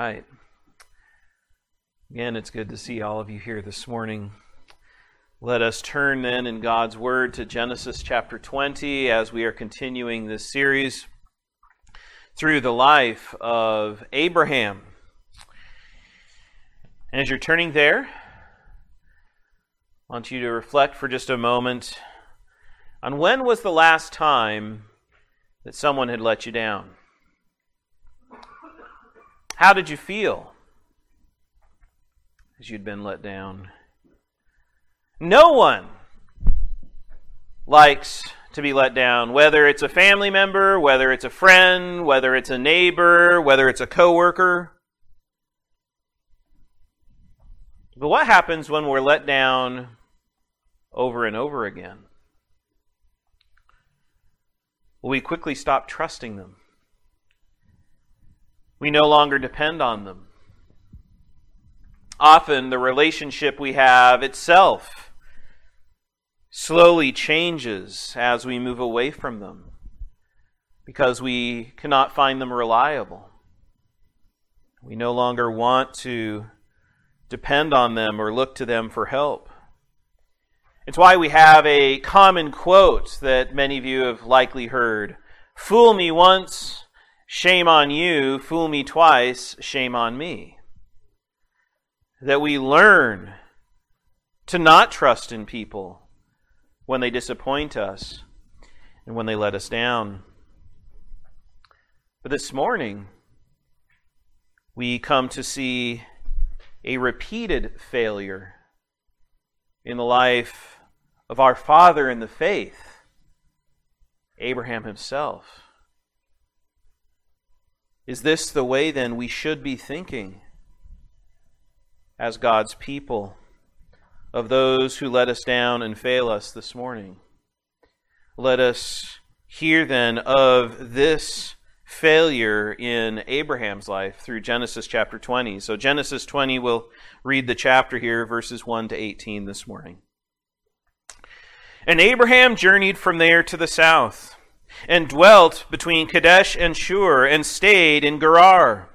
right. Again, it's good to see all of you here this morning. Let us turn then in God's Word to Genesis chapter 20 as we are continuing this series through the life of Abraham. And as you're turning there, I want you to reflect for just a moment on when was the last time that someone had let you down? How did you feel as you'd been let down? No one likes to be let down, whether it's a family member, whether it's a friend, whether it's a neighbor, whether it's a coworker. But what happens when we're let down over and over again? We quickly stop trusting them. We no longer depend on them. Often the relationship we have itself slowly changes as we move away from them because we cannot find them reliable. We no longer want to depend on them or look to them for help. It's why we have a common quote that many of you have likely heard Fool me once, Shame on you, fool me twice, shame on me. That we learn to not trust in people when they disappoint us and when they let us down. But this morning, we come to see a repeated failure in the life of our father in the faith, Abraham himself. Is this the way then we should be thinking as God's people of those who let us down and fail us this morning? Let us hear then of this failure in Abraham's life through Genesis chapter 20. So, Genesis 20, we'll read the chapter here, verses 1 to 18 this morning. And Abraham journeyed from there to the south and dwelt between Kadesh and Shur, and stayed in Gerar.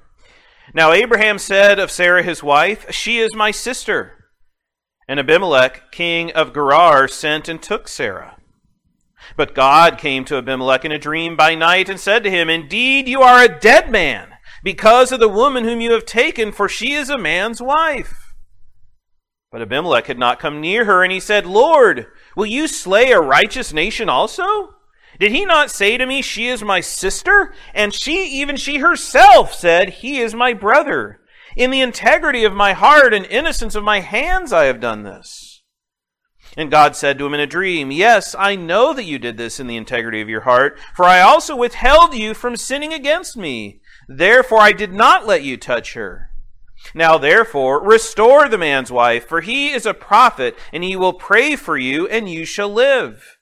Now Abraham said of Sarah his wife, She is my sister. And Abimelech, king of Gerar, sent and took Sarah. But God came to Abimelech in a dream by night and said to him, Indeed, you are a dead man, because of the woman whom you have taken, for she is a man's wife. But Abimelech had not come near her, and he said, Lord, will you slay a righteous nation also? Did he not say to me, She is my sister? And she, even she herself, said, He is my brother. In the integrity of my heart and innocence of my hands I have done this. And God said to him in a dream, Yes, I know that you did this in the integrity of your heart, for I also withheld you from sinning against me. Therefore I did not let you touch her. Now therefore, restore the man's wife, for he is a prophet, and he will pray for you, and you shall live.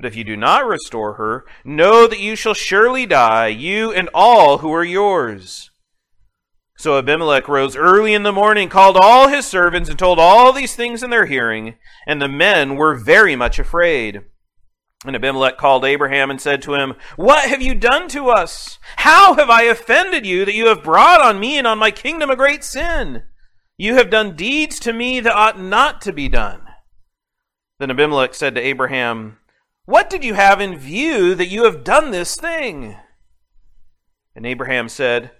But if you do not restore her, know that you shall surely die, you and all who are yours. So Abimelech rose early in the morning, called all his servants, and told all these things in their hearing, and the men were very much afraid. And Abimelech called Abraham and said to him, What have you done to us? How have I offended you that you have brought on me and on my kingdom a great sin? You have done deeds to me that ought not to be done. Then Abimelech said to Abraham, what did you have in view that you have done this thing? And Abraham said,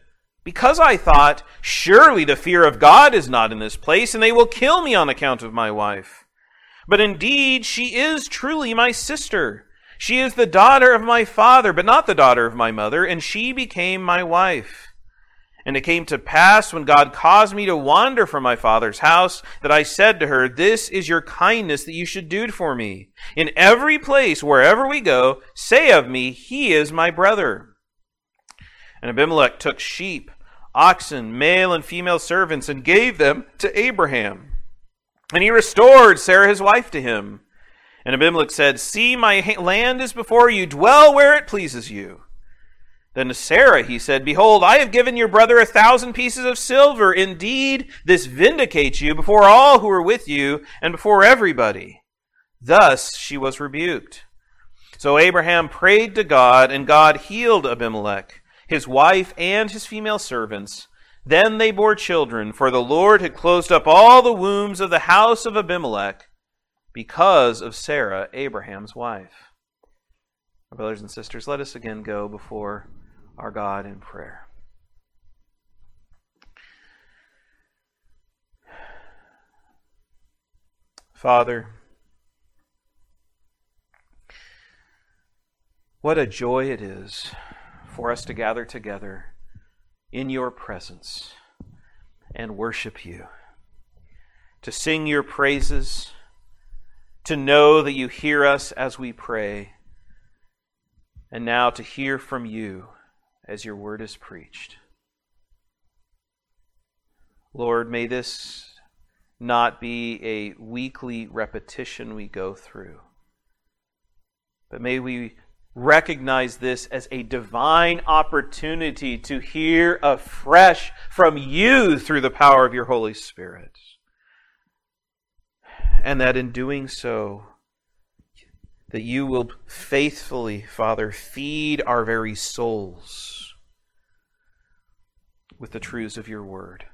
Because I thought, surely the fear of God is not in this place, and they will kill me on account of my wife. But indeed, she is truly my sister. She is the daughter of my father, but not the daughter of my mother, and she became my wife. And it came to pass when God caused me to wander from my father's house that I said to her, This is your kindness that you should do for me. In every place, wherever we go, say of me, He is my brother. And Abimelech took sheep, oxen, male and female servants, and gave them to Abraham. And he restored Sarah his wife to him. And Abimelech said, See, my land is before you, dwell where it pleases you. Then to Sarah he said, Behold, I have given your brother a thousand pieces of silver. Indeed, this vindicates you before all who are with you and before everybody. Thus she was rebuked. So Abraham prayed to God, and God healed Abimelech, his wife, and his female servants, Then they bore children, for the Lord had closed up all the wombs of the house of Abimelech because of Sarah, Abraham's wife. My brothers and sisters, let us again go before our God in prayer. Father, what a joy it is for us to gather together in your presence and worship you, to sing your praises, to know that you hear us as we pray, and now to hear from you as your word is preached. Lord, may this not be a weekly repetition we go through, but may we recognize this as a divine opportunity to hear afresh from you through the power of your Holy Spirit. And that in doing so, that you will faithfully, Father, feed our very souls with the truths of your word.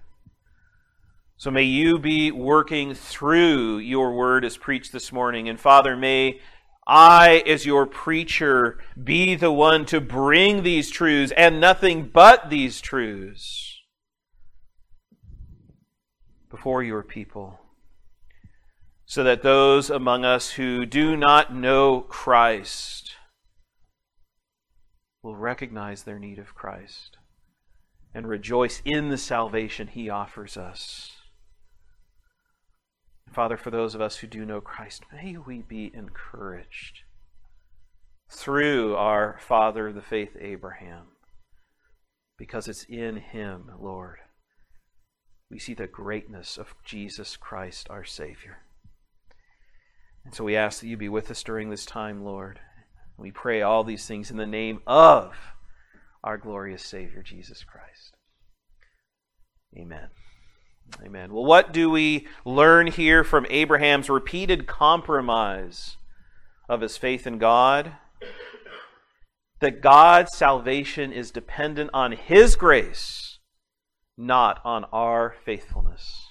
So may you be working through your word as preached this morning. And Father, may I, as your preacher, be the one to bring these truths and nothing but these truths before your people, so that those among us who do not know Christ will recognize their need of Christ and rejoice in the salvation he offers us. Father, for those of us who do know Christ, may we be encouraged through our father, the faith Abraham, because it's in him, Lord, we see the greatness of Jesus Christ, our Savior. And so we ask that you be with us during this time, Lord. We pray all these things in the name of our glorious Savior, Jesus Christ. Amen. Amen. Well, what do we learn here from Abraham's repeated compromise of his faith in God? That God's salvation is dependent on his grace, not on our faithfulness.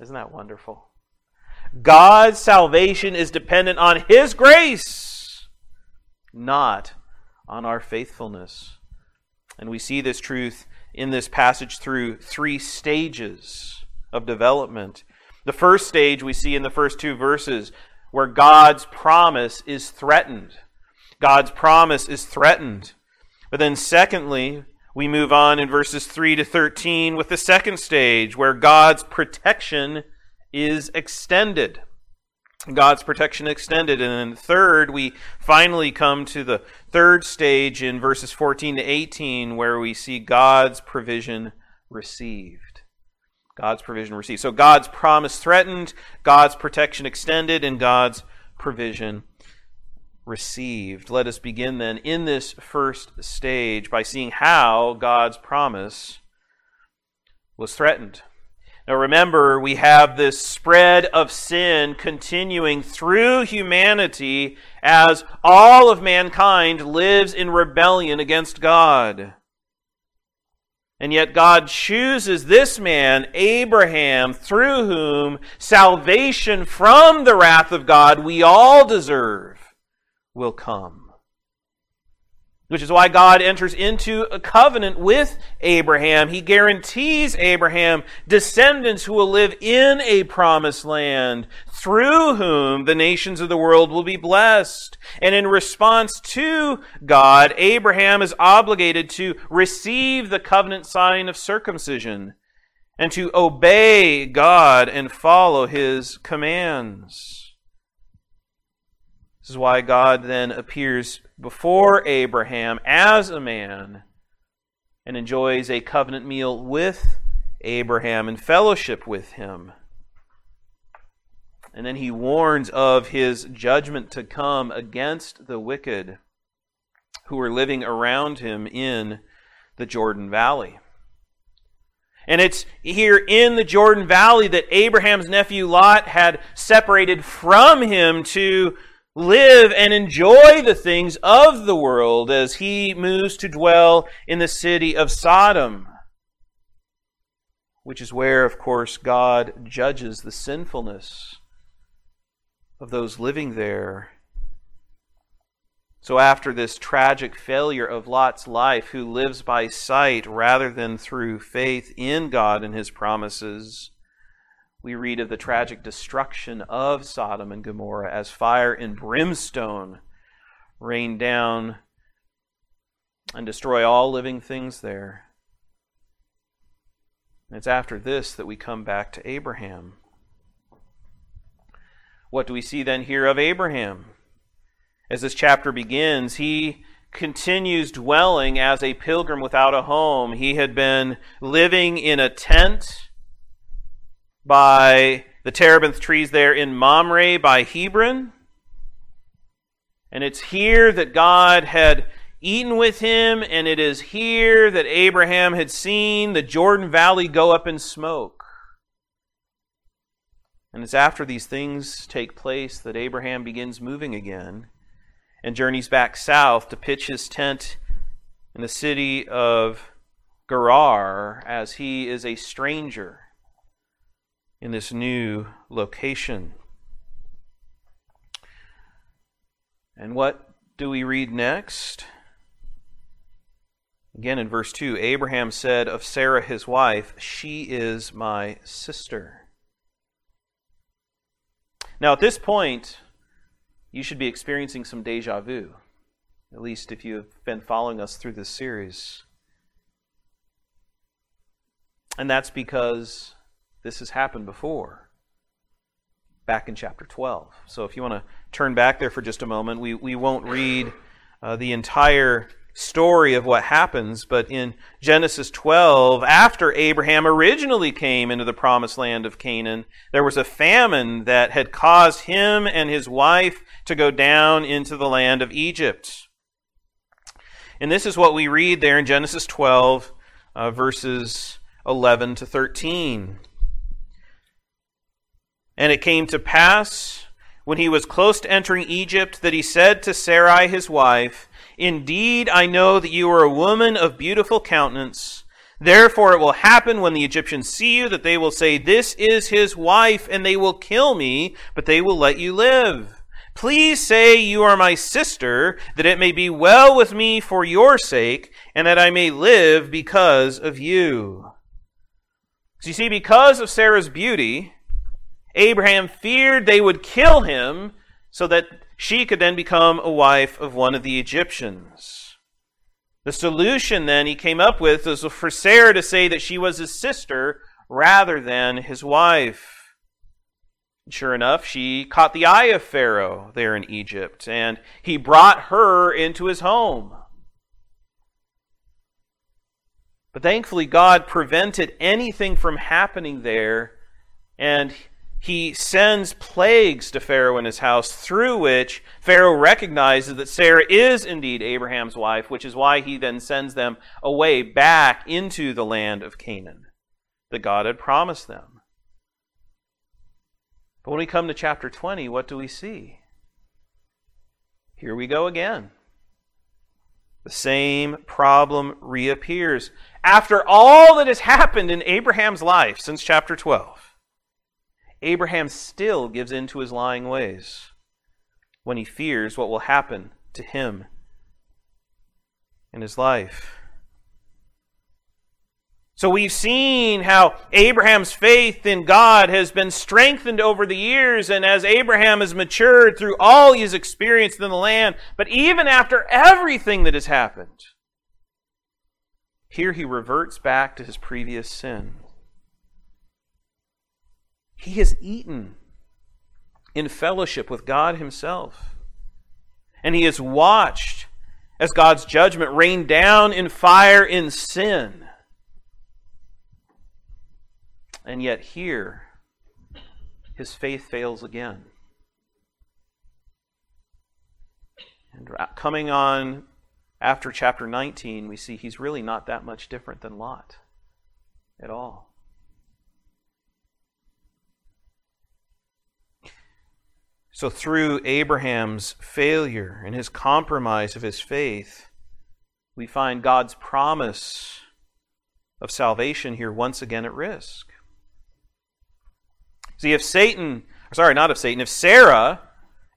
Isn't that wonderful? God's salvation is dependent on his grace, not on our faithfulness. And we see this truth in this passage through three stages of development. The first stage we see in the first two verses where God's promise is threatened. God's promise is threatened. But then, secondly, we move on in verses 3 to 13 with the second stage where God's protection is extended. God's protection extended. And then third, we finally come to the third stage in verses 14 to 18 where we see God's provision received. God's provision received. So God's promise threatened, God's protection extended, and God's provision received. Let us begin then in this first stage by seeing how God's promise was threatened. Now remember, we have this spread of sin continuing through humanity as all of mankind lives in rebellion against God. And yet God chooses this man, Abraham, through whom salvation from the wrath of God we all deserve will come. Which is why God enters into a covenant with Abraham. He guarantees Abraham descendants who will live in a promised land, through whom the nations of the world will be blessed. And in response to God, Abraham is obligated to receive the covenant sign of circumcision and to obey God and follow his commands. This is why God then appears before Abraham as a man and enjoys a covenant meal with Abraham and fellowship with him. And then he warns of his judgment to come against the wicked who are living around him in the Jordan Valley. And it's here in the Jordan Valley that Abraham's nephew Lot had separated from him to live and enjoy the things of the world as he moves to dwell in the city of Sodom. which is where, of course, God judges the sinfulness of those living there. So, after this tragic failure of Lot's life, who lives by sight rather than through faith in God and his promises, we read of the tragic destruction of Sodom and Gomorrah as fire and brimstone rain down and destroy all living things there. And it's after this that we come back to Abraham. What do we see then here of Abraham? As this chapter begins, he continues dwelling as a pilgrim without a home. He had been living in a tent by the terebinth trees there in Mamre by Hebron. And it's here that God had eaten with him, and it is here that Abraham had seen the Jordan Valley go up in smoke. And it's after these things take place that Abraham begins moving again and journeys back south to pitch his tent in the city of Gerar as he is a stranger in this new location. And what do we read next? Again in verse 2 Abraham said of Sarah his wife, She is my sister. Now, at this point, you should be experiencing some deja vu, at least if you have been following us through this series. And that's because this has happened before back in chapter 12. So if you want to turn back there for just a moment, we, we won't read uh, the entire story of what happens, but in Genesis 12, after Abraham originally came into the promised land of Canaan, there was a famine that had caused him and his wife to go down into the land of Egypt. And this is what we read there in Genesis 12, uh, verses 11 to 13. And it came to pass, when he was close to entering Egypt, that he said to Sarai his wife, Indeed, I know that you are a woman of beautiful countenance. Therefore, it will happen when the Egyptians see you that they will say, This is his wife, and they will kill me, but they will let you live. Please say you are my sister, that it may be well with me for your sake, and that I may live because of you. So you see, because of Sarah's beauty, Abraham feared they would kill him so that she could then become a wife of one of the Egyptians. The solution then he came up with was for Sarah to say that she was his sister rather than his wife. Sure enough, she caught the eye of Pharaoh there in Egypt, and he brought her into his home. But thankfully, God prevented anything from happening there, and he sends plagues to Pharaoh and his house, through which Pharaoh recognizes that Sarah is indeed Abraham's wife, which is why he then sends them away back into the land of Canaan that God had promised them. But when we come to chapter 20, what do we see? Here we go again. The same problem reappears. After all that has happened in Abraham's life since chapter 12, Abraham still gives in to his lying ways when he fears what will happen to him in his life. So we've seen how Abraham's faith in God has been strengthened over the years, and as Abraham has matured through all he has experienced in the land, but even after everything that has happened, here he reverts back to his previous sin. He has eaten mm. in fellowship with God Himself. And he has watched as God's judgment rained down in fire in sin. And yet, here, his faith fails again. And coming on after chapter 19, we see he's really not that much different than Lot at all. So, through Abraham's failure and his compromise of his faith, we find God's promise of salvation here once again at risk. See, if Satan, sorry, not if Satan, if Sarah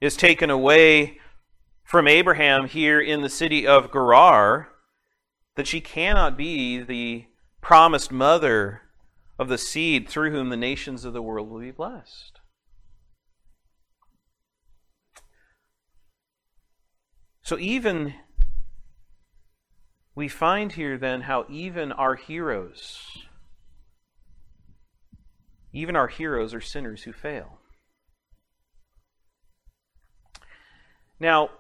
is taken away from Abraham here in the city of Gerar, that she cannot be the promised mother of the seed through whom the nations of the world will be blessed. So, even we find here then how even our heroes, even our heroes are sinners who fail. Now,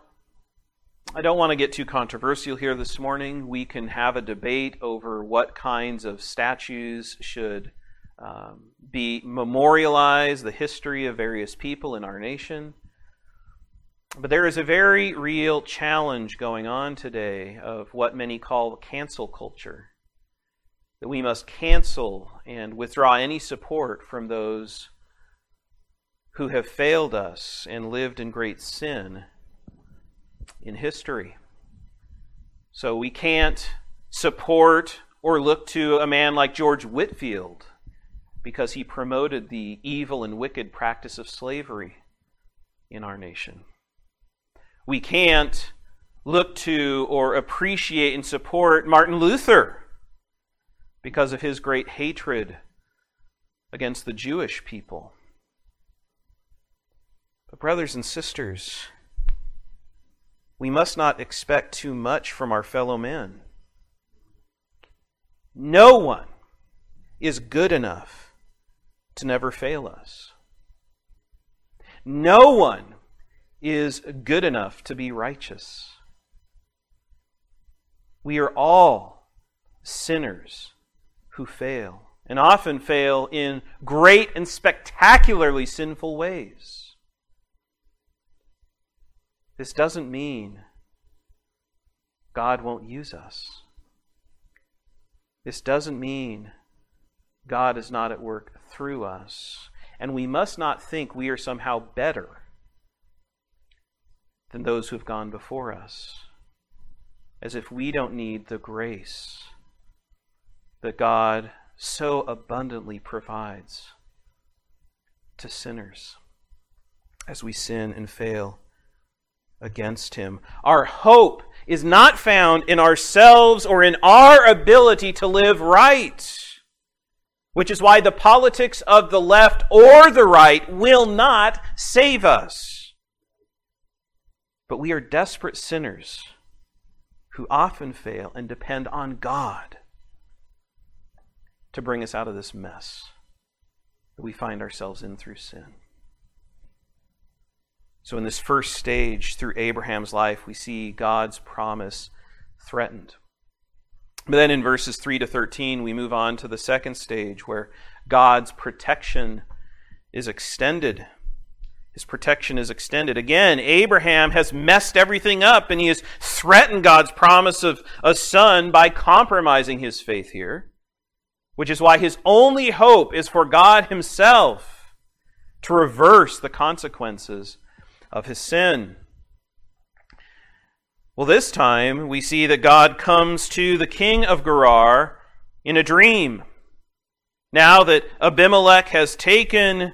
I don't want to get too controversial here this morning. We can have a debate over what kinds of statues should um, be memorialized, the history of various people in our nation. But there is a very real challenge going on today of what many call cancel culture. That we must cancel and withdraw any support from those who have failed us and lived in great sin in history. So we can't support or look to a man like George Whitefield because he promoted the evil and wicked practice of slavery in our nation. We can't look to or appreciate and support Martin Luther because of his great hatred against the Jewish people. But, brothers and sisters, we must not expect too much from our fellow men. No one is good enough to never fail us. No one is good enough to be righteous. We are all sinners who fail, and often fail in great and spectacularly sinful ways. This doesn't mean God won't use us. This doesn't mean God is not at work through us. And we must not think we are somehow better than those who have gone before us, as if we don't need the grace that God so abundantly provides to sinners as we sin and fail against him. Our hope is not found in ourselves or in our ability to live right, which is why the politics of the left or the right will not save us. But we are desperate sinners who often fail and depend on God to bring us out of this mess that we find ourselves in through sin. So, in this first stage through Abraham's life, we see God's promise threatened. But then in verses 3 to 13, we move on to the second stage where God's protection is extended. His protection is extended. Again, Abraham has messed everything up and he has threatened God's promise of a son by compromising his faith here, which is why his only hope is for God himself to reverse the consequences of his sin. Well, this time we see that God comes to the king of Gerar in a dream. Now that Abimelech has taken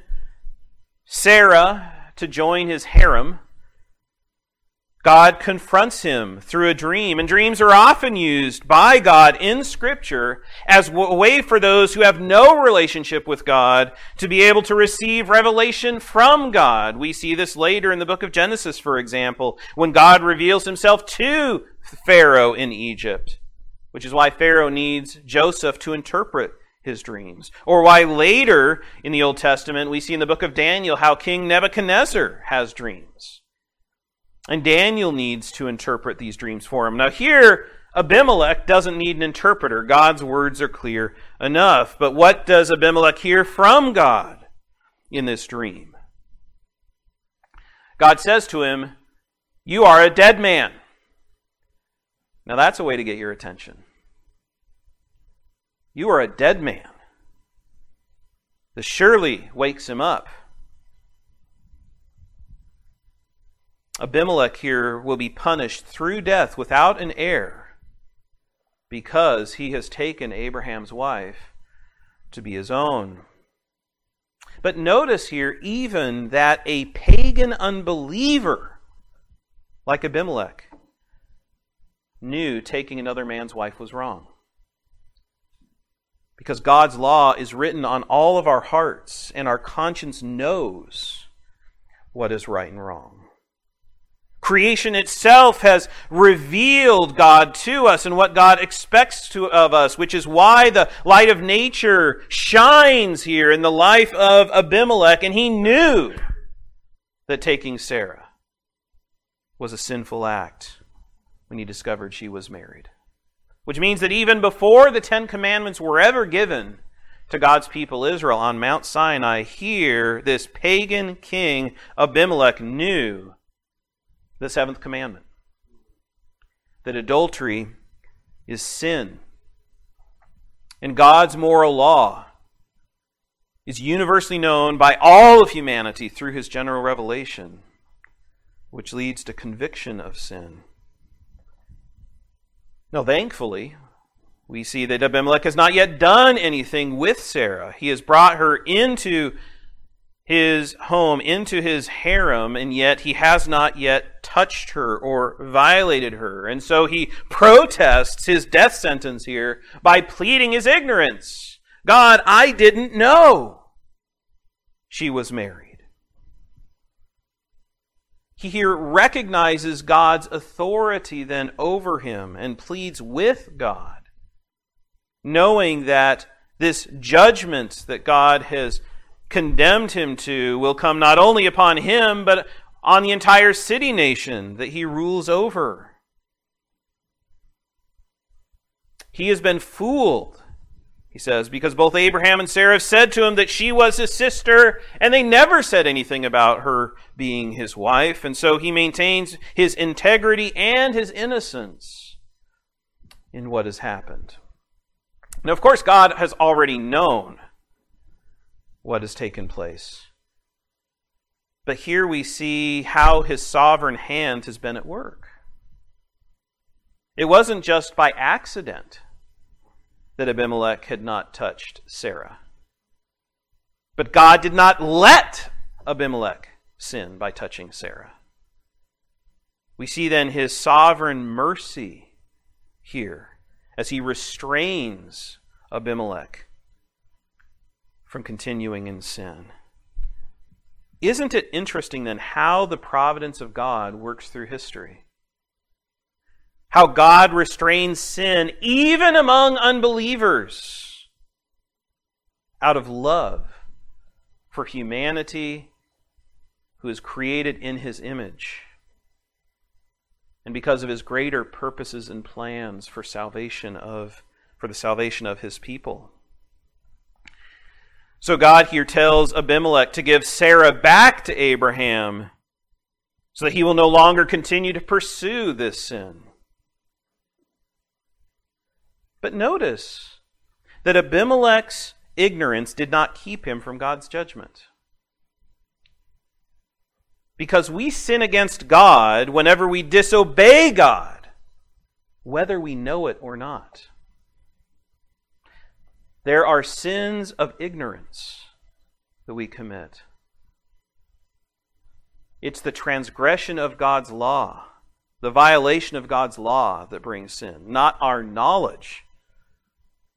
Sarah to join his harem, God confronts him through a dream. And dreams are often used by God in Scripture as a way for those who have no relationship with God to be able to receive revelation from God. We see this later in the book of Genesis, for example, when God reveals himself to Pharaoh in Egypt, which is why Pharaoh needs Joseph to interpret his dreams. Or why later in the Old Testament we see in the book of Daniel how King Nebuchadnezzar has dreams. And Daniel needs to interpret these dreams for him. Now, here, Abimelech doesn't need an interpreter. God's words are clear enough. But what does Abimelech hear from God in this dream? God says to him, You are a dead man. Now, that's a way to get your attention. You are a dead man. This surely wakes him up. Abimelech here will be punished through death without an heir because he has taken Abraham's wife to be his own. But notice here even that a pagan unbeliever like Abimelech knew taking another man's wife was wrong. Because God's law is written on all of our hearts, and our conscience knows what is right and wrong. Creation itself has revealed God to us and what God expects to, of us, which is why the light of nature shines here in the life of Abimelech, and he knew that taking Sarah was a sinful act when he discovered she was married. Which means that even before the Ten Commandments were ever given to God's people Israel on Mount Sinai, here this pagan king Abimelech knew the seventh commandment that adultery is sin. And God's moral law is universally known by all of humanity through his general revelation, which leads to conviction of sin. Now, thankfully, we see that Abimelech has not yet done anything with Sarah. He has brought her into his home, into his harem, and yet he has not yet touched her or violated her. And so he protests his death sentence here by pleading his ignorance. God, I didn't know she was married. He here recognizes God's authority then over him and pleads with God, knowing that this judgment that God has condemned him to will come not only upon him, but on the entire city nation that he rules over. He has been fooled he says, because both Abraham and Sarah said to him that she was his sister, and they never said anything about her being his wife. And so he maintains his integrity and his innocence in what has happened. Now, of course, God has already known what has taken place. But here we see how his sovereign hand has been at work. It wasn't just by accident that Abimelech had not touched Sarah. But God did not let Abimelech sin by touching Sarah. We see then his sovereign mercy here as he restrains Abimelech from continuing in sin. Isn't it interesting then how the providence of God works through history? How God restrains sin even among unbelievers out of love for humanity who is created in his image and because of his greater purposes and plans for salvation of for the salvation of his people. So God here tells Abimelech to give Sarah back to Abraham so that he will no longer continue to pursue this sin but notice that Abimelech's ignorance did not keep him from God's judgment. Because we sin against God whenever we disobey God, whether we know it or not. There are sins of ignorance that we commit. It's the transgression of God's law, the violation of God's law that brings sin, not our knowledge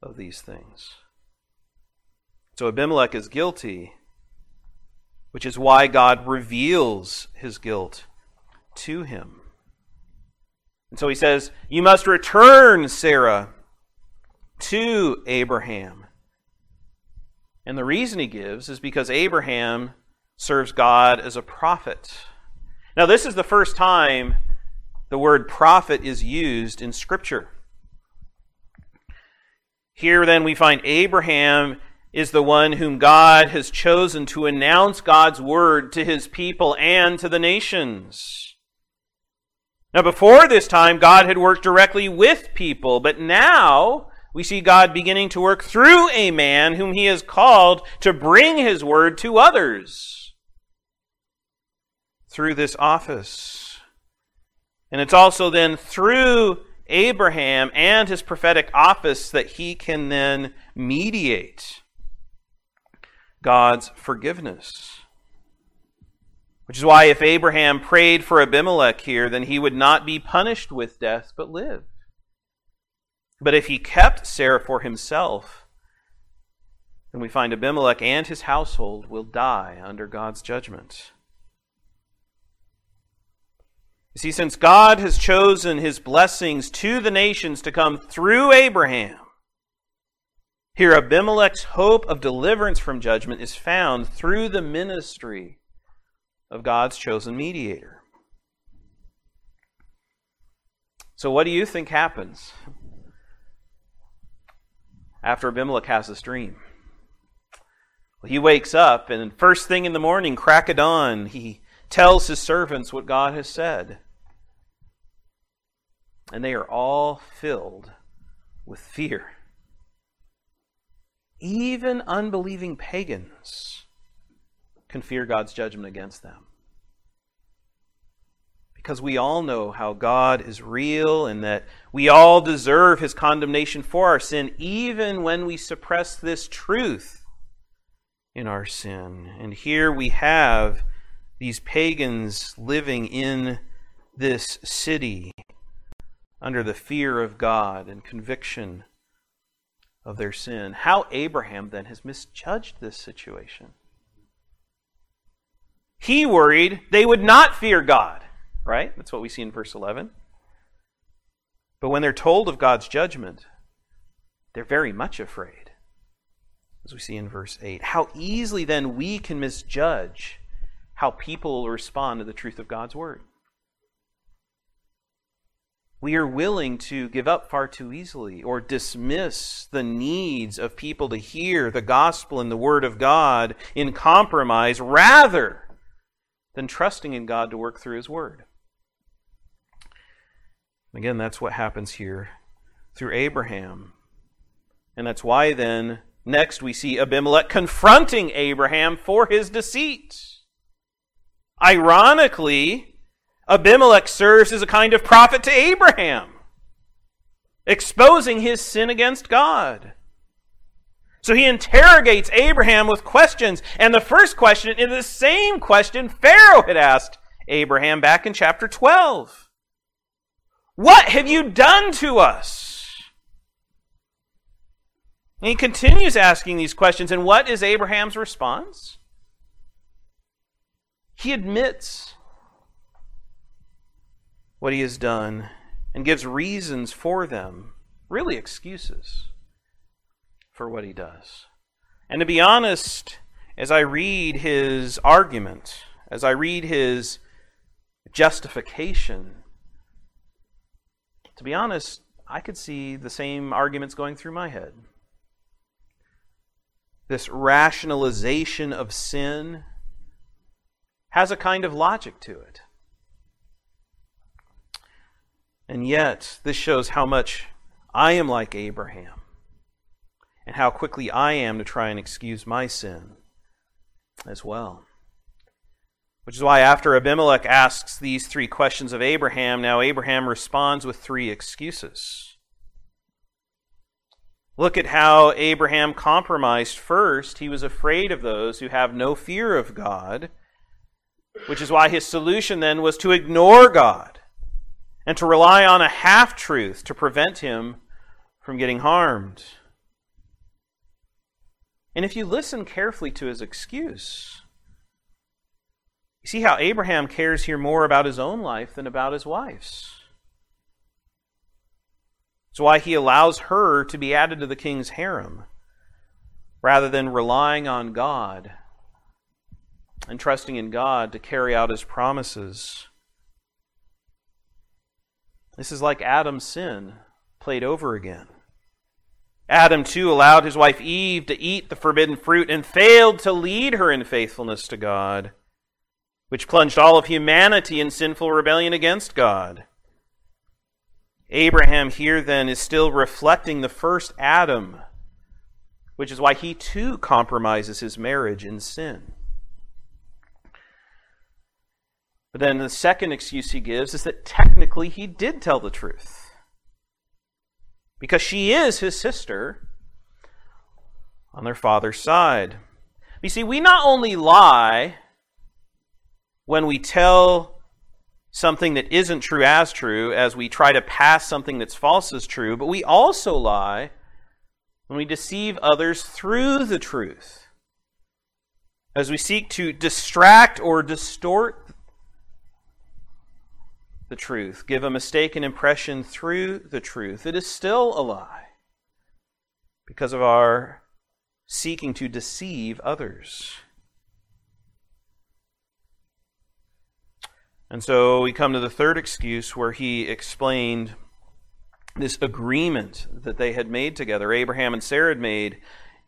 of these things. So Abimelech is guilty, which is why God reveals his guilt to him. And so he says, You must return Sarah to Abraham. And the reason he gives is because Abraham serves God as a prophet. Now, this is the first time the word prophet is used in Scripture. Here then we find Abraham is the one whom God has chosen to announce God's word to his people and to the nations. Now, before this time, God had worked directly with people, but now we see God beginning to work through a man whom he has called to bring his word to others through this office. And it's also then through Abraham and his prophetic office that he can then mediate God's forgiveness. Which is why if Abraham prayed for Abimelech here, then he would not be punished with death, but live. But if he kept Sarah for himself, then we find Abimelech and his household will die under God's judgment. You see, since God has chosen his blessings to the nations to come through Abraham, here Abimelech's hope of deliverance from judgment is found through the ministry of God's chosen mediator. So, what do you think happens after Abimelech has this dream? Well, he wakes up, and first thing in the morning, crack of dawn, he tells his servants what God has said and they are all filled with fear. Even unbelieving pagans can fear God's judgment against them. Because we all know how God is real and that we all deserve his condemnation for our sin, even when we suppress this truth in our sin. And here we have these pagans living in this city under the fear of God and conviction of their sin. How Abraham then has misjudged this situation. He worried they would not fear God, right? That's what we see in verse 11. But when they're told of God's judgment, they're very much afraid, as we see in verse 8. How easily then we can misjudge how people respond to the truth of God's word we are willing to give up far too easily or dismiss the needs of people to hear the gospel and the word of God in compromise rather than trusting in God to work through his word. Again, that's what happens here through Abraham. And that's why then, next we see Abimelech confronting Abraham for his deceit. Ironically, Abimelech serves as a kind of prophet to Abraham, exposing his sin against God. So he interrogates Abraham with questions, and the first question is the same question Pharaoh had asked Abraham back in chapter 12. What have you done to us? And he continues asking these questions, and what is Abraham's response? He admits what he has done and gives reasons for them, really excuses for what he does. And to be honest, as I read his argument, as I read his justification, to be honest, I could see the same arguments going through my head. This rationalization of sin has a kind of logic to it. And yet, this shows how much I am like Abraham and how quickly I am to try and excuse my sin as well. Which is why, after Abimelech asks these three questions of Abraham, now Abraham responds with three excuses. Look at how Abraham compromised. First, he was afraid of those who have no fear of God, which is why his solution then was to ignore God and to rely on a half truth to prevent him from getting harmed. And if you listen carefully to his excuse, you see how Abraham cares here more about his own life than about his wife's. It's why he allows her to be added to the king's harem rather than relying on God and trusting in God to carry out his promises. This is like Adam's sin played over again. Adam, too, allowed his wife Eve to eat the forbidden fruit and failed to lead her in faithfulness to God, which plunged all of humanity in sinful rebellion against God. Abraham here then is still reflecting the first Adam, which is why he too compromises his marriage in sin. But then the second excuse he gives is that technically he did tell the truth. because she is his sister on their father's side. You see, we not only lie when we tell something that isn't true as true, as we try to pass something that's false as true, but we also lie when we deceive others through the truth. As we seek to distract or distort the truth, give a mistaken impression through the truth, it is still a lie because of our seeking to deceive others. And so we come to the third excuse where he explained this agreement that they had made together, Abraham and Sarah had made.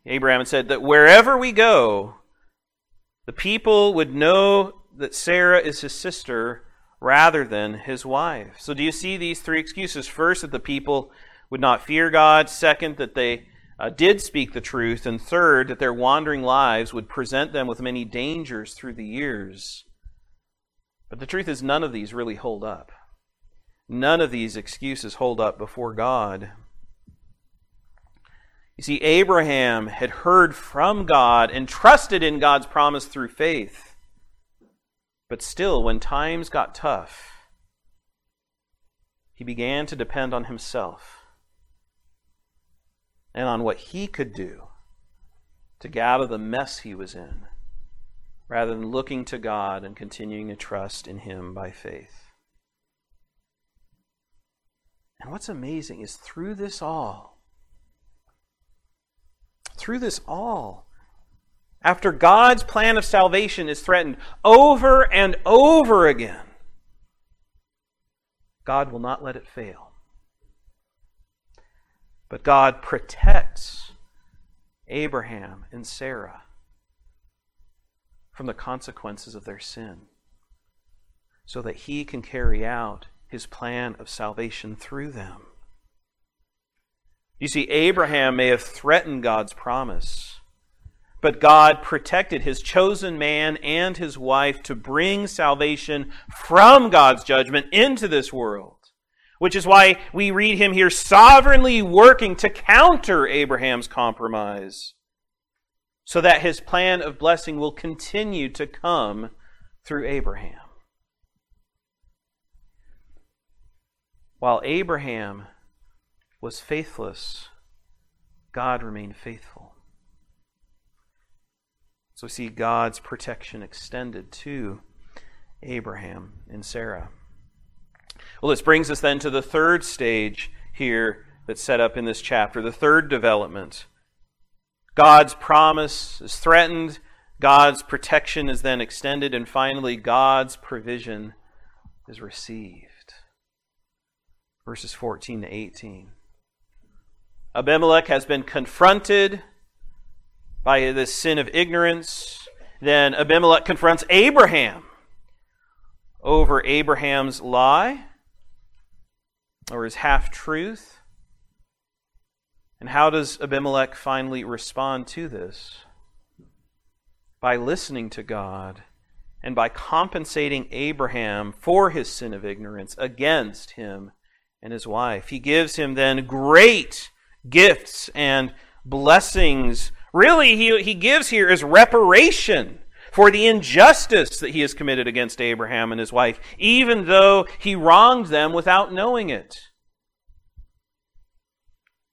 Abraham had said that wherever we go, the people would know that Sarah is his sister rather than his wife. So, do you see these three excuses? First, that the people would not fear God. Second, that they uh, did speak the truth. And third, that their wandering lives would present them with many dangers through the years. But the truth is, none of these really hold up. None of these excuses hold up before God. You see, Abraham had heard from God and trusted in God's promise through faith. But still, when times got tough, he began to depend on himself and on what he could do to get out of the mess he was in, rather than looking to God and continuing to trust in him by faith. And what's amazing is through this all, through this all, after God's plan of salvation is threatened over and over again, God will not let it fail. But God protects Abraham and Sarah from the consequences of their sin so that he can carry out his plan of salvation through them. You see, Abraham may have threatened God's promise, but God protected his chosen man and his wife to bring salvation from God's judgment into this world. Which is why we read him here sovereignly working to counter Abraham's compromise, so that his plan of blessing will continue to come through Abraham. While Abraham was faithless, God remained faithful. So we see God's protection extended to Abraham and Sarah. Well, this brings us then to the third stage here that's set up in this chapter, the third development. God's promise is threatened, God's protection is then extended, and finally, God's provision is received verses 14 to 18. Abimelech has been confronted by this sin of ignorance. Then Abimelech confronts Abraham over Abraham's lie or his half truth. And how does Abimelech finally respond to this? By listening to God and by compensating Abraham for his sin of ignorance against him and his wife. He gives him then great gifts and blessings. Really, he, he gives here as reparation for the injustice that he has committed against Abraham and his wife, even though he wronged them without knowing it.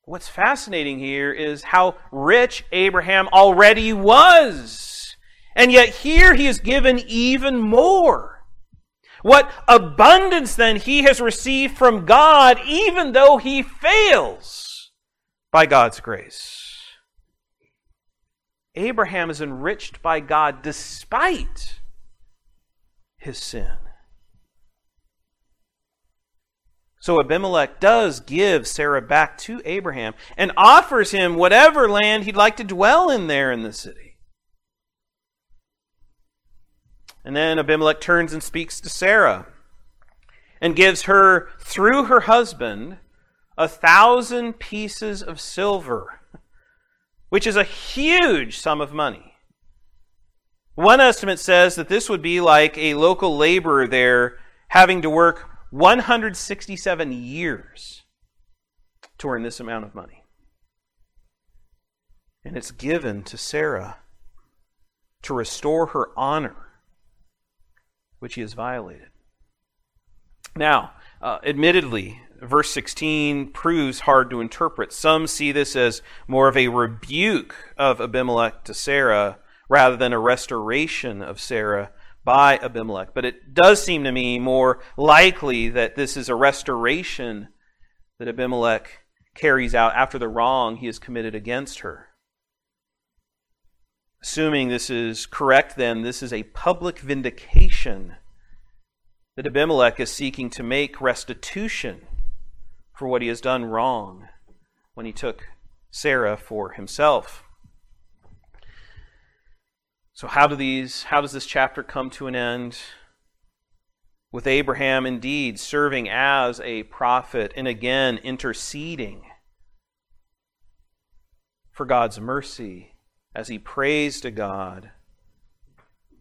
What's fascinating here is how rich Abraham already was. And yet here he is given even more. What abundance then he has received from God, even though he fails by God's grace. Abraham is enriched by God despite his sin. So Abimelech does give Sarah back to Abraham and offers him whatever land he'd like to dwell in there in the city. And then Abimelech turns and speaks to Sarah and gives her, through her husband, a thousand pieces of silver, which is a huge sum of money. One estimate says that this would be like a local laborer there having to work 167 years to earn this amount of money. And it's given to Sarah to restore her honor, which he has violated. Now, uh, admittedly, verse 16 proves hard to interpret. Some see this as more of a rebuke of Abimelech to Sarah rather than a restoration of Sarah by Abimelech. But it does seem to me more likely that this is a restoration that Abimelech carries out after the wrong he has committed against her. Assuming this is correct, then, this is a public vindication that Abimelech is seeking to make restitution for what he has done wrong when he took Sarah for himself. So how do these how does this chapter come to an end? With Abraham indeed serving as a prophet and again interceding for God's mercy as he prays to God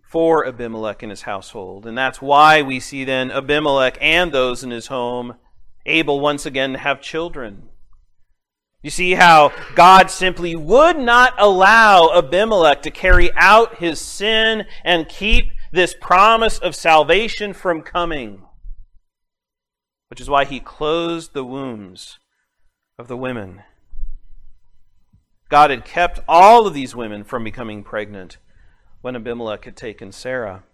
for Abimelech and his household. And that's why we see then Abimelech and those in his home able once again to have children. You see how God simply would not allow Abimelech to carry out his sin and keep this promise of salvation from coming, which is why he closed the wombs of the women. God had kept all of these women from becoming pregnant when Abimelech had taken Sarah.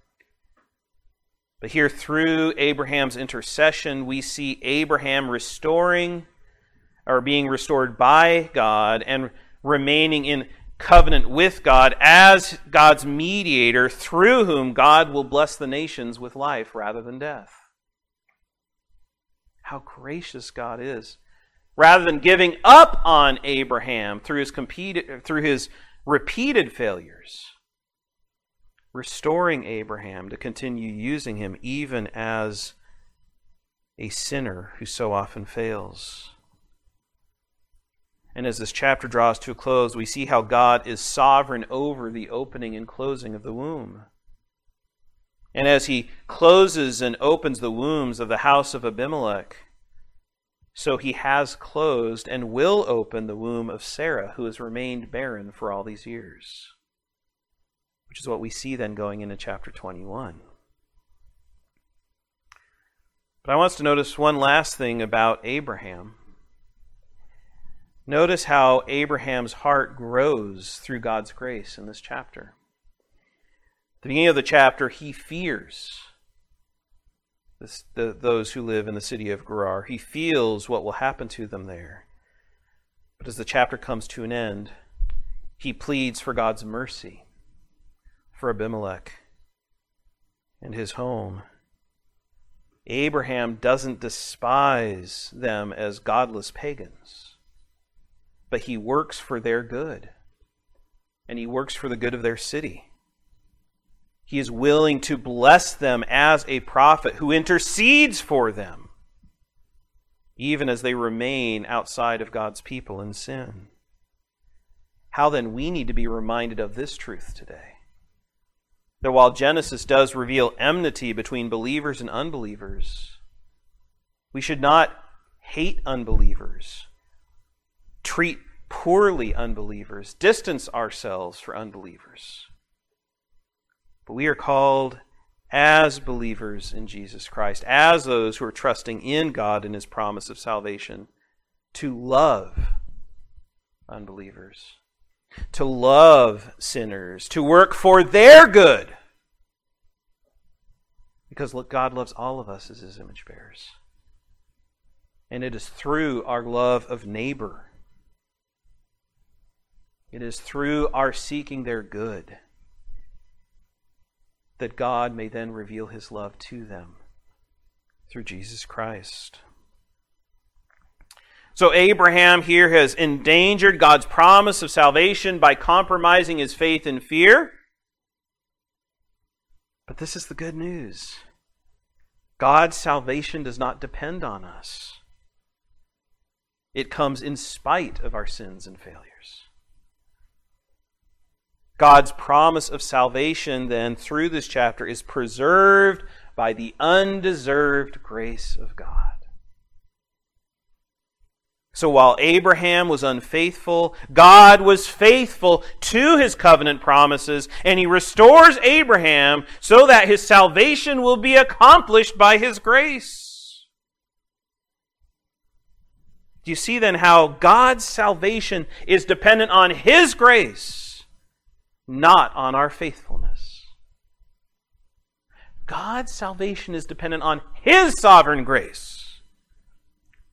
But here, through Abraham's intercession, we see Abraham restoring or being restored by God and remaining in covenant with God as God's mediator, through whom God will bless the nations with life rather than death. How gracious God is. Rather than giving up on Abraham through his, through his repeated failures, restoring Abraham to continue using him even as a sinner who so often fails. And as this chapter draws to a close, we see how God is sovereign over the opening and closing of the womb. And as he closes and opens the wombs of the house of Abimelech, so he has closed and will open the womb of Sarah, who has remained barren for all these years. Which is what we see then going into chapter 21. But I want us to notice one last thing about Abraham. Notice how Abraham's heart grows through God's grace in this chapter. At the beginning of the chapter, he fears this, the, those who live in the city of Gerar. He feels what will happen to them there. But as the chapter comes to an end, he pleads for God's mercy for Abimelech and his home. Abraham doesn't despise them as godless pagans but he works for their good. And he works for the good of their city. He is willing to bless them as a prophet who intercedes for them, even as they remain outside of God's people in sin. How then we need to be reminded of this truth today. That while Genesis does reveal enmity between believers and unbelievers, we should not hate unbelievers treat poorly unbelievers, distance ourselves from unbelievers. But we are called as believers in Jesus Christ, as those who are trusting in God and His promise of salvation, to love unbelievers, to love sinners, to work for their good. Because look, God loves all of us as His image bearers. And it is through our love of neighbor it is through our seeking their good that God may then reveal his love to them through Jesus Christ. So, Abraham here has endangered God's promise of salvation by compromising his faith in fear. But this is the good news God's salvation does not depend on us, it comes in spite of our sins and failures. God's promise of salvation, then, through this chapter, is preserved by the undeserved grace of God. So while Abraham was unfaithful, God was faithful to his covenant promises, and he restores Abraham so that his salvation will be accomplished by his grace. Do you see then how God's salvation is dependent on his grace, not on our faithfulness? God's salvation is dependent on his sovereign grace,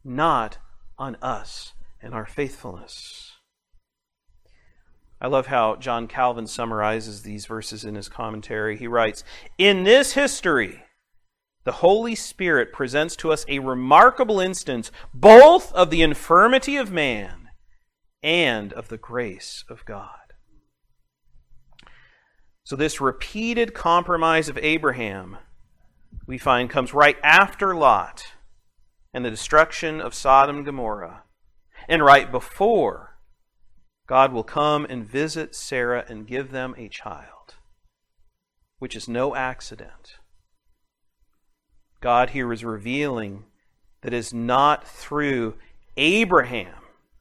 not on us and our faithfulness. I love how John Calvin summarizes these verses in his commentary. He writes In this history, the Holy Spirit presents to us a remarkable instance both of the infirmity of man and of the grace of God. So, this repeated compromise of Abraham, we find, comes right after Lot and the destruction of Sodom and Gomorrah. And right before, God will come and visit Sarah and give them a child, which is no accident. God here is revealing that it is not through Abraham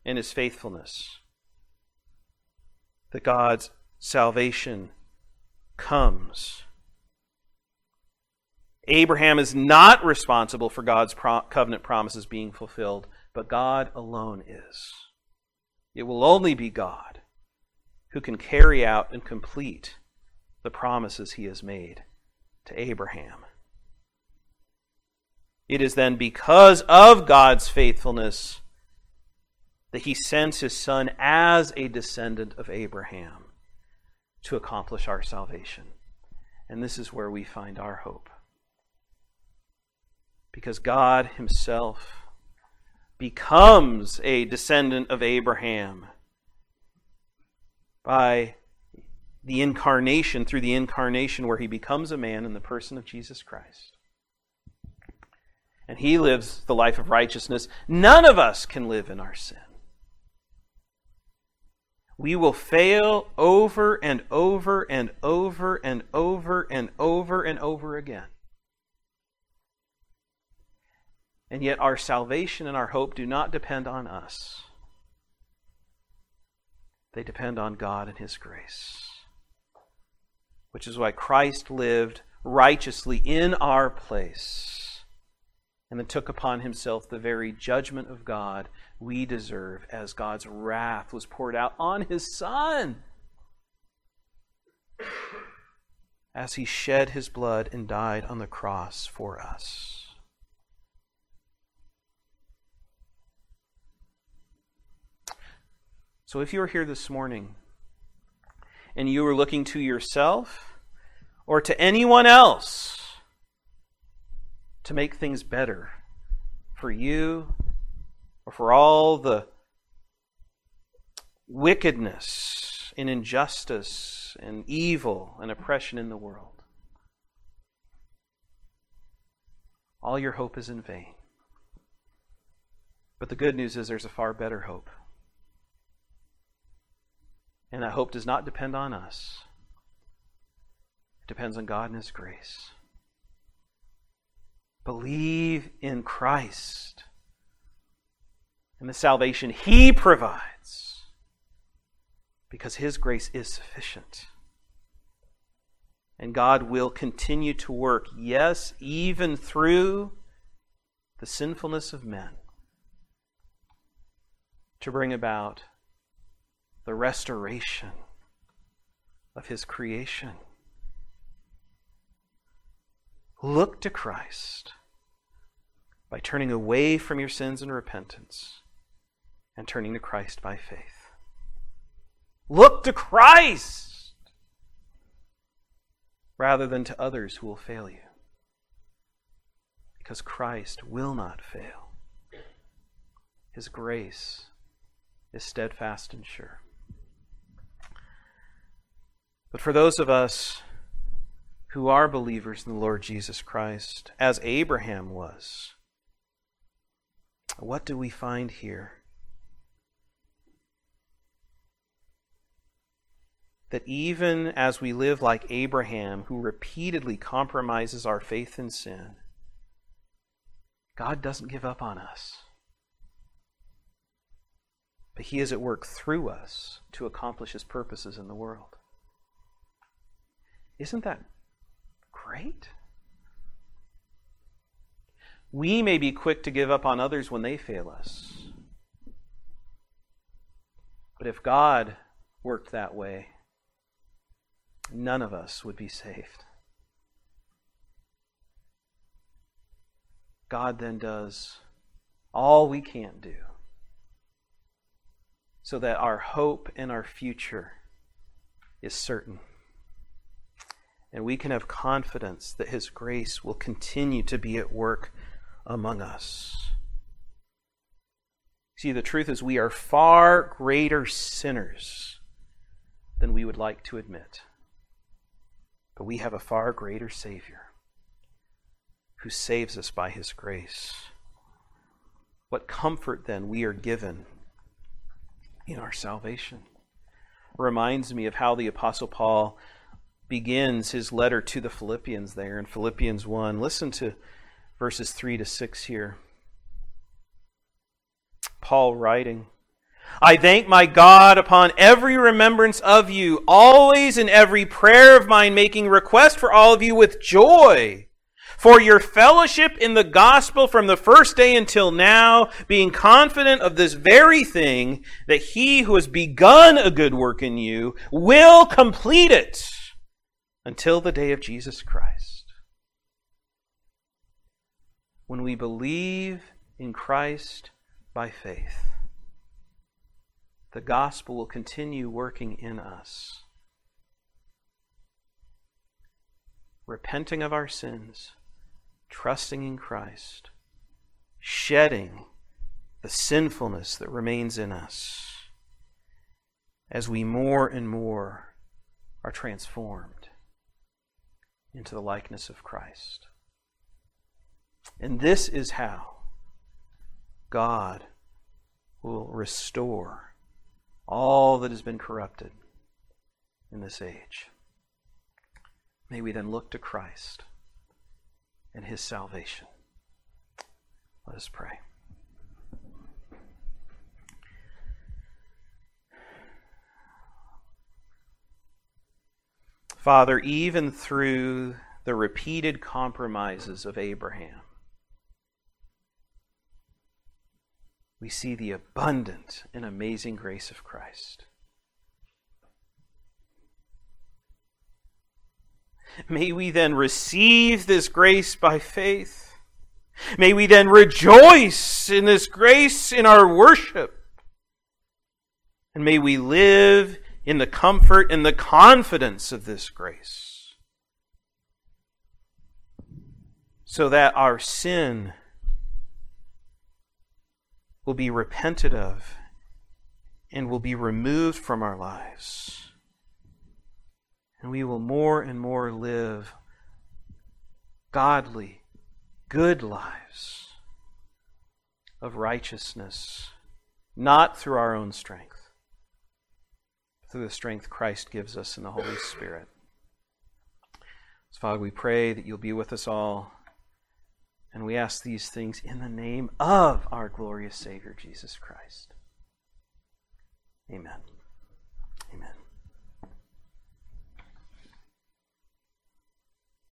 and his faithfulness that God's salvation comes. Abraham is not responsible for God's pro- covenant promises being fulfilled, but God alone is. It will only be God who can carry out and complete the promises he has made to Abraham. It is then because of God's faithfulness that he sends his son as a descendant of Abraham to accomplish our salvation. And this is where we find our hope because God Himself becomes a descendant of Abraham by the incarnation, through the incarnation, where He becomes a man in the person of Jesus Christ. And He lives the life of righteousness. None of us can live in our sin. We will fail over and over and over and over and over and over again. And yet, our salvation and our hope do not depend on us, they depend on God and His grace. Which is why Christ lived righteously in our place and then took upon himself the very judgment of God we deserve as God's wrath was poured out on his Son as he shed his blood and died on the cross for us. So if you are here this morning and you are looking to yourself or to anyone else to make things better for you or for all the wickedness and injustice and evil and oppression in the world, all your hope is in vain. But the good news is there's a far better hope. And that hope does not depend on us, it depends on God and His grace. Believe in Christ and the salvation He provides because His grace is sufficient. And God will continue to work, yes, even through the sinfulness of men, to bring about the restoration of his creation. Look to Christ by turning away from your sins and repentance and turning to Christ by faith. Look to Christ rather than to others who will fail you. Because Christ will not fail. His grace is steadfast and sure. But for those of us who are believers in the Lord Jesus Christ, as Abraham was, what do we find here? That even as we live like Abraham, who repeatedly compromises our faith in sin, God doesn't give up on us. but He is at work through us to accomplish His purposes in the world. Isn't that great? We may be quick to give up on others when they fail us. But if God worked that way, none of us would be saved. God then does all we can't do so that our hope and our future is certain. And we can have confidence that His grace will continue to be at work among us. See, the truth is, we are far greater sinners than we would like to admit. But we have a far greater Savior who saves us by his grace. What comfort then we are given in our salvation. Reminds me of how the Apostle Paul begins his letter to the Philippians there in Philippians 1. Listen to verses 3 to 6 here. Paul writing, I thank my God upon every remembrance of you, always in every prayer of mine, making request for all of you with joy for your fellowship in the gospel from the first day until now, being confident of this very thing, that he who has begun a good work in you will complete it until the day of Jesus Christ. When we believe in Christ by faith, the gospel will continue working in us. Repenting of our sins trusting in Christ, shedding the sinfulness that remains in us as we more and more are transformed into the likeness of Christ. And this is how God will restore all that has been corrupted in this age. May we then look to Christ and his salvation. Let us pray. Father, even through the repeated compromises of Abraham, we see the abundant and amazing grace of Christ. May we then receive this grace by faith. May we then rejoice in this grace in our worship. And may we live in the comfort and the confidence of this grace. So that our sin will be repented of and will be removed from our lives and we will more and more live godly, good lives of righteousness, not through our own strength, through the strength Christ gives us in the Holy Spirit. So, Father, we pray that you'll be with us all. And we ask these things in the name of our glorious Savior, Jesus Christ. Amen. Amen.